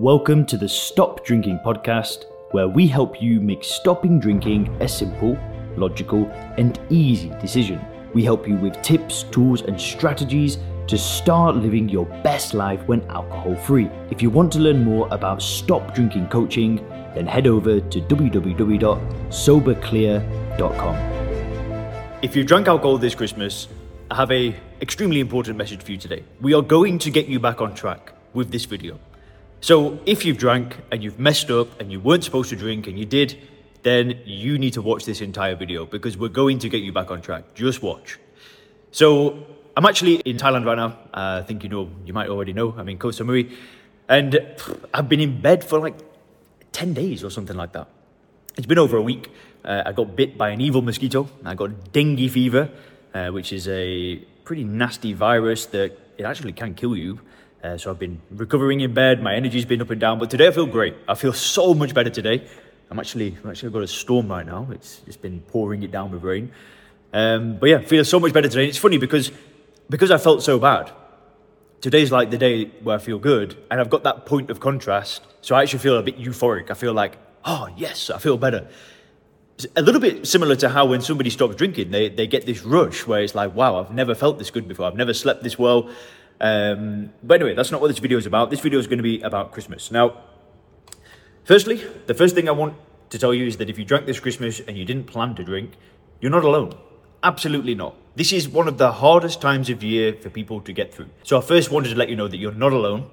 Welcome to the Stop Drinking podcast, where we help you make stopping drinking a simple, logical, and easy decision. We help you with tips, tools, and strategies to start living your best life when alcohol free. If you want to learn more about stop drinking coaching, then head over to www.soberclear.com. If you've drank alcohol this Christmas, I have a extremely important message for you today. We are going to get you back on track with this video. So if you've drank and you've messed up and you weren't supposed to drink and you did, then you need to watch this entire video because we're going to get you back on track. Just watch. So I'm actually in Thailand right now. Uh, I think you know, you might already know. I'm in Koh Samui, and I've been in bed for like ten days or something like that. It's been over a week. Uh, I got bit by an evil mosquito. I got dengue fever, uh, which is a pretty nasty virus that it actually can kill you. Uh, so I've been recovering in bed. My energy's been up and down, but today I feel great. I feel so much better today. I'm actually, I'm actually got a storm right now. It's just been pouring it down with rain. Um, but yeah, feel so much better today. And It's funny because because I felt so bad. Today's like the day where I feel good, and I've got that point of contrast. So I actually feel a bit euphoric. I feel like, oh yes, I feel better. It's a little bit similar to how when somebody stops drinking, they, they get this rush where it's like, wow, I've never felt this good before. I've never slept this well. Um, but anyway, that's not what this video is about. This video is going to be about Christmas. Now, firstly, the first thing I want to tell you is that if you drank this Christmas and you didn't plan to drink, you're not alone. Absolutely not. This is one of the hardest times of year for people to get through. So I first wanted to let you know that you're not alone,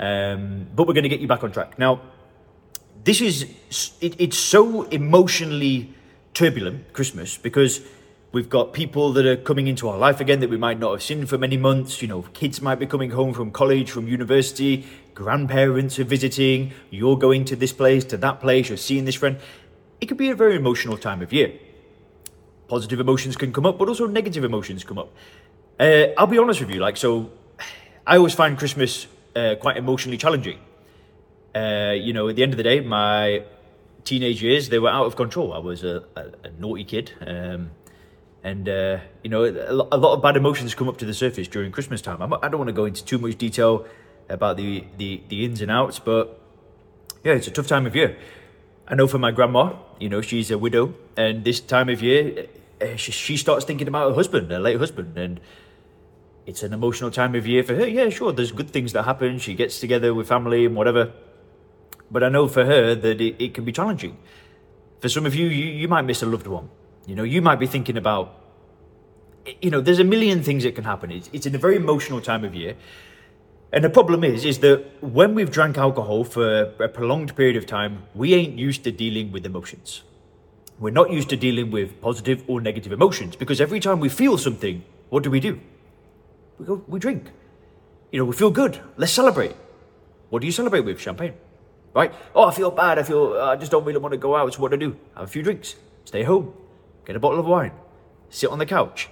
um, but we're going to get you back on track. Now, this is it, it's so emotionally turbulent Christmas because we've got people that are coming into our life again that we might not have seen for many months. You know, kids might be coming home from college, from university, grandparents are visiting, you're going to this place, to that place, you're seeing this friend. It could be a very emotional time of year positive emotions can come up, but also negative emotions come up. Uh, I'll be honest with you, like, so I always find Christmas uh, quite emotionally challenging. Uh, you know, at the end of the day, my teenage years, they were out of control. I was a, a, a naughty kid. Um, and, uh, you know, a lot of bad emotions come up to the surface during Christmas time. I'm, I do not want to go into too much detail about the, the, the ins and outs, but yeah, it's a tough time of year. I know for my grandma, you know, she's a widow, and this time of year, uh, she, she starts thinking about her husband, her late husband, and it's an emotional time of year for her. Yeah, sure, there's good things that happen. She gets together with family and whatever. But I know for her that it, it can be challenging. For some of you, you, you might miss a loved one. You know, you might be thinking about, you know, there's a million things that can happen. It's, it's in a very emotional time of year. And the problem is, is that when we've drank alcohol for a prolonged period of time, we ain't used to dealing with emotions. We're not used to dealing with positive or negative emotions because every time we feel something, what do we do? We go, we drink. You know, we feel good. Let's celebrate. What do you celebrate with? Champagne, right? Oh, I feel bad. I feel I just don't really want to go out. So what do I do? Have a few drinks. Stay home. Get a bottle of wine. Sit on the couch.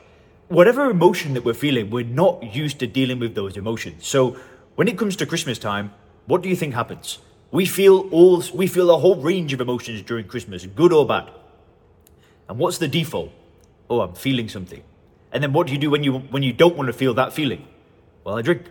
Whatever emotion that we're feeling, we're not used to dealing with those emotions. So when it comes to Christmas time, what do you think happens? We feel all we feel a whole range of emotions during Christmas, good or bad. And what's the default? Oh, I'm feeling something. And then what do you do when you when you don't want to feel that feeling? Well, I drink.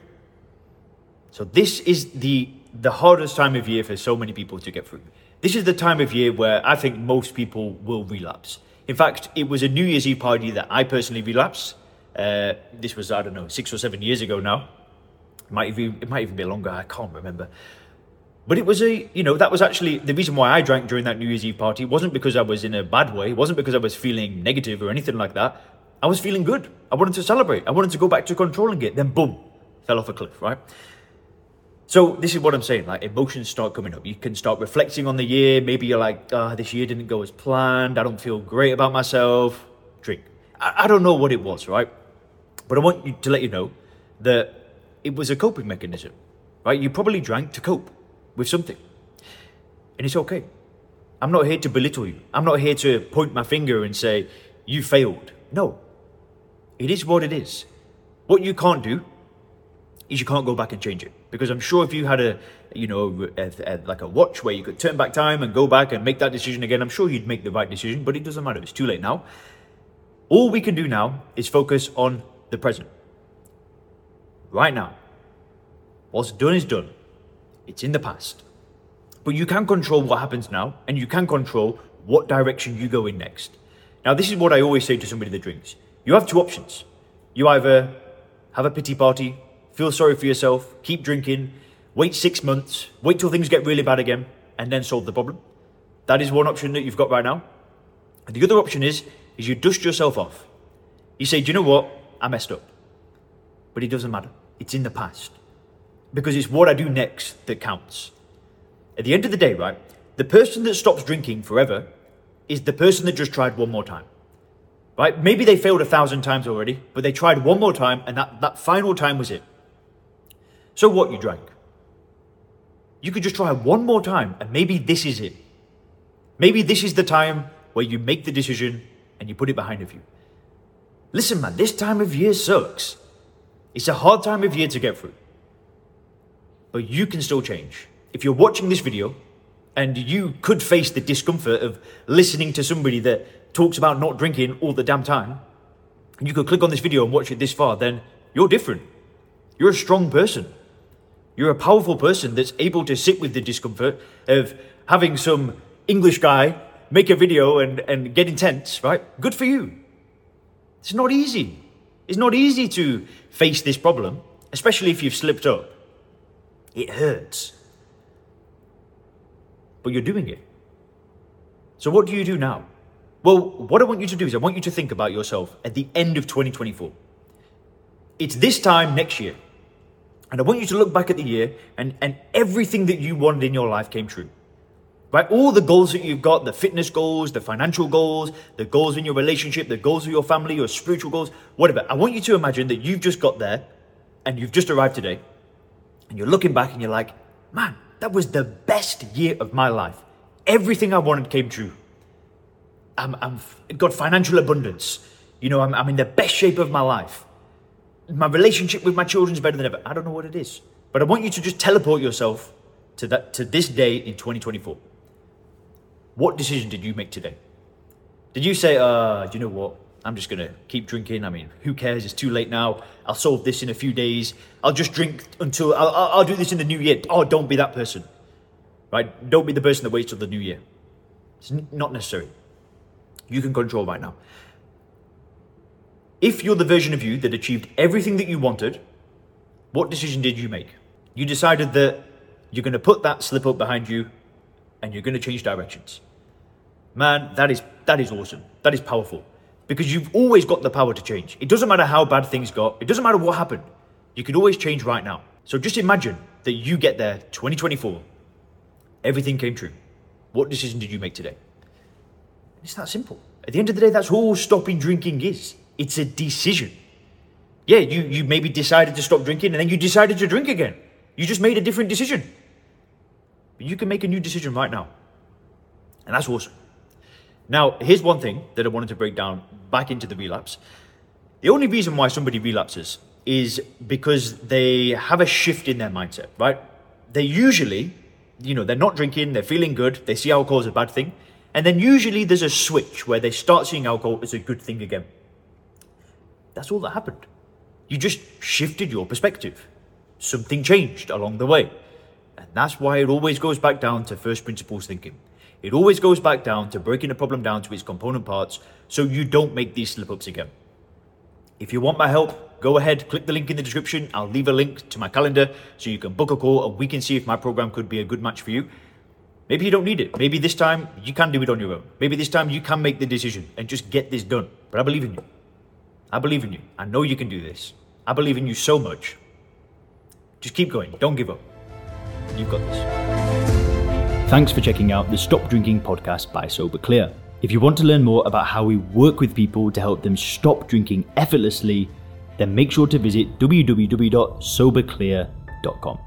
So this is the the hardest time of year for so many people to get through. This is the time of year where I think most people will relapse. In fact, it was a New Year's Eve party that I personally relapsed. Uh, this was I don't know six or seven years ago now. It might even it might even be longer. I can't remember. But it was a, you know, that was actually the reason why I drank during that New Year's Eve party. It wasn't because I was in a bad way. It wasn't because I was feeling negative or anything like that. I was feeling good. I wanted to celebrate. I wanted to go back to controlling it. Then boom, fell off a cliff, right? So this is what I'm saying. Like emotions start coming up. You can start reflecting on the year. Maybe you're like, ah, oh, this year didn't go as planned. I don't feel great about myself. Drink. I, I don't know what it was, right? But I want you to let you know that it was a coping mechanism, right? You probably drank to cope with something. And it's okay. I'm not here to belittle you. I'm not here to point my finger and say, you failed. No. It is what it is. What you can't do is you can't go back and change it. Because I'm sure if you had a, you know, a, a, like a watch where you could turn back time and go back and make that decision again, I'm sure you'd make the right decision, but it doesn't matter. It's too late now. All we can do now is focus on the present. Right now. What's done is done. It's in the past. But you can control what happens now, and you can control what direction you go in next. Now, this is what I always say to somebody that drinks. You have two options. You either have a pity party, feel sorry for yourself, keep drinking, wait six months, wait till things get really bad again, and then solve the problem. That is one option that you've got right now. And the other option is, is you dust yourself off. You say, do you know what? I messed up. But it doesn't matter. It's in the past. Because it's what I do next that counts. At the end of the day, right, the person that stops drinking forever is the person that just tried one more time. Right? Maybe they failed a thousand times already, but they tried one more time and that, that final time was it. So what you drank? You could just try one more time and maybe this is it. Maybe this is the time where you make the decision and you put it behind of you. Listen, man, this time of year sucks. It's a hard time of year to get through. But you can still change. If you're watching this video and you could face the discomfort of listening to somebody that talks about not drinking all the damn time, and you could click on this video and watch it this far, then you're different. You're a strong person. You're a powerful person that's able to sit with the discomfort of having some English guy make a video and, and get intense, right? Good for you. It's not easy. It's not easy to face this problem, especially if you've slipped up. It hurts but you're doing it. So, what do you do now? Well, what I want you to do is I want you to think about yourself at the end of 2024. It's this time next year. And I want you to look back at the year and, and everything that you wanted in your life came true. Right? All the goals that you've got, the fitness goals, the financial goals, the goals in your relationship, the goals of your family, your spiritual goals, whatever. I want you to imagine that you've just got there and you've just arrived today and you're looking back and you're like, man, that was the best year of my life. Everything I wanted came true. I'm, I'm got financial abundance. You know, I'm, I'm in the best shape of my life. My relationship with my children is better than ever. I don't know what it is, but I want you to just teleport yourself to that to this day in 2024. What decision did you make today? Did you say, uh, you know what? I'm just to keep drinking. I mean, who cares? It's too late now. I'll solve this in a few days. I'll just drink until I'll, I'll, do this in the new year. Oh, don't be that person. Right? Don't be the person that waits till the new year. It's not necessary. You can control right now. If you're the version of you that achieved everything that you wanted, what decision did you make? You decided that you're going to put that slip up behind you and you're going to change directions. Man, that is that is awesome. That is powerful because you've always got the power to change. It doesn't matter how bad things got, it doesn't matter what happened. You can always change right now. So just imagine that you get there 2024, everything came true. What decision did you make today? It's that simple. At the end of the day, that's all stopping drinking is. It's a decision. Yeah, you, you maybe decided to stop drinking and then you decided to drink again. You just made a different decision. But you can make a new decision right now. And that's awesome. Now, here's one thing that I wanted to break down back into the relapse. The only reason why somebody relapses is because they have a shift in their mindset, right? They usually, you know, they're not drinking, they're feeling good, they see alcohol as a bad thing, and then usually there's a switch where they start seeing alcohol as a good thing again. That's all that happened. You just shifted your perspective. Something changed along the way. And that's why it always goes back down to first principles thinking. It always goes back down to breaking the problem down to its component parts so you don't make these slip ups again. If you want my help, go ahead, click the link in the description. I'll leave a link to my calendar so you can book a call and we can see if my program could be a good match for you. Maybe you don't need it. Maybe this time you can do it on your own. Maybe this time you can make the decision and just get this done. But I believe in you. I believe in you. I know you can do this. I believe in you so much. Just keep going. Don't give up. You've got this. Thanks for checking out the Stop Drinking podcast by Soberclear. If you want to learn more about how we work with people to help them stop drinking effortlessly, then make sure to visit www.soberclear.com.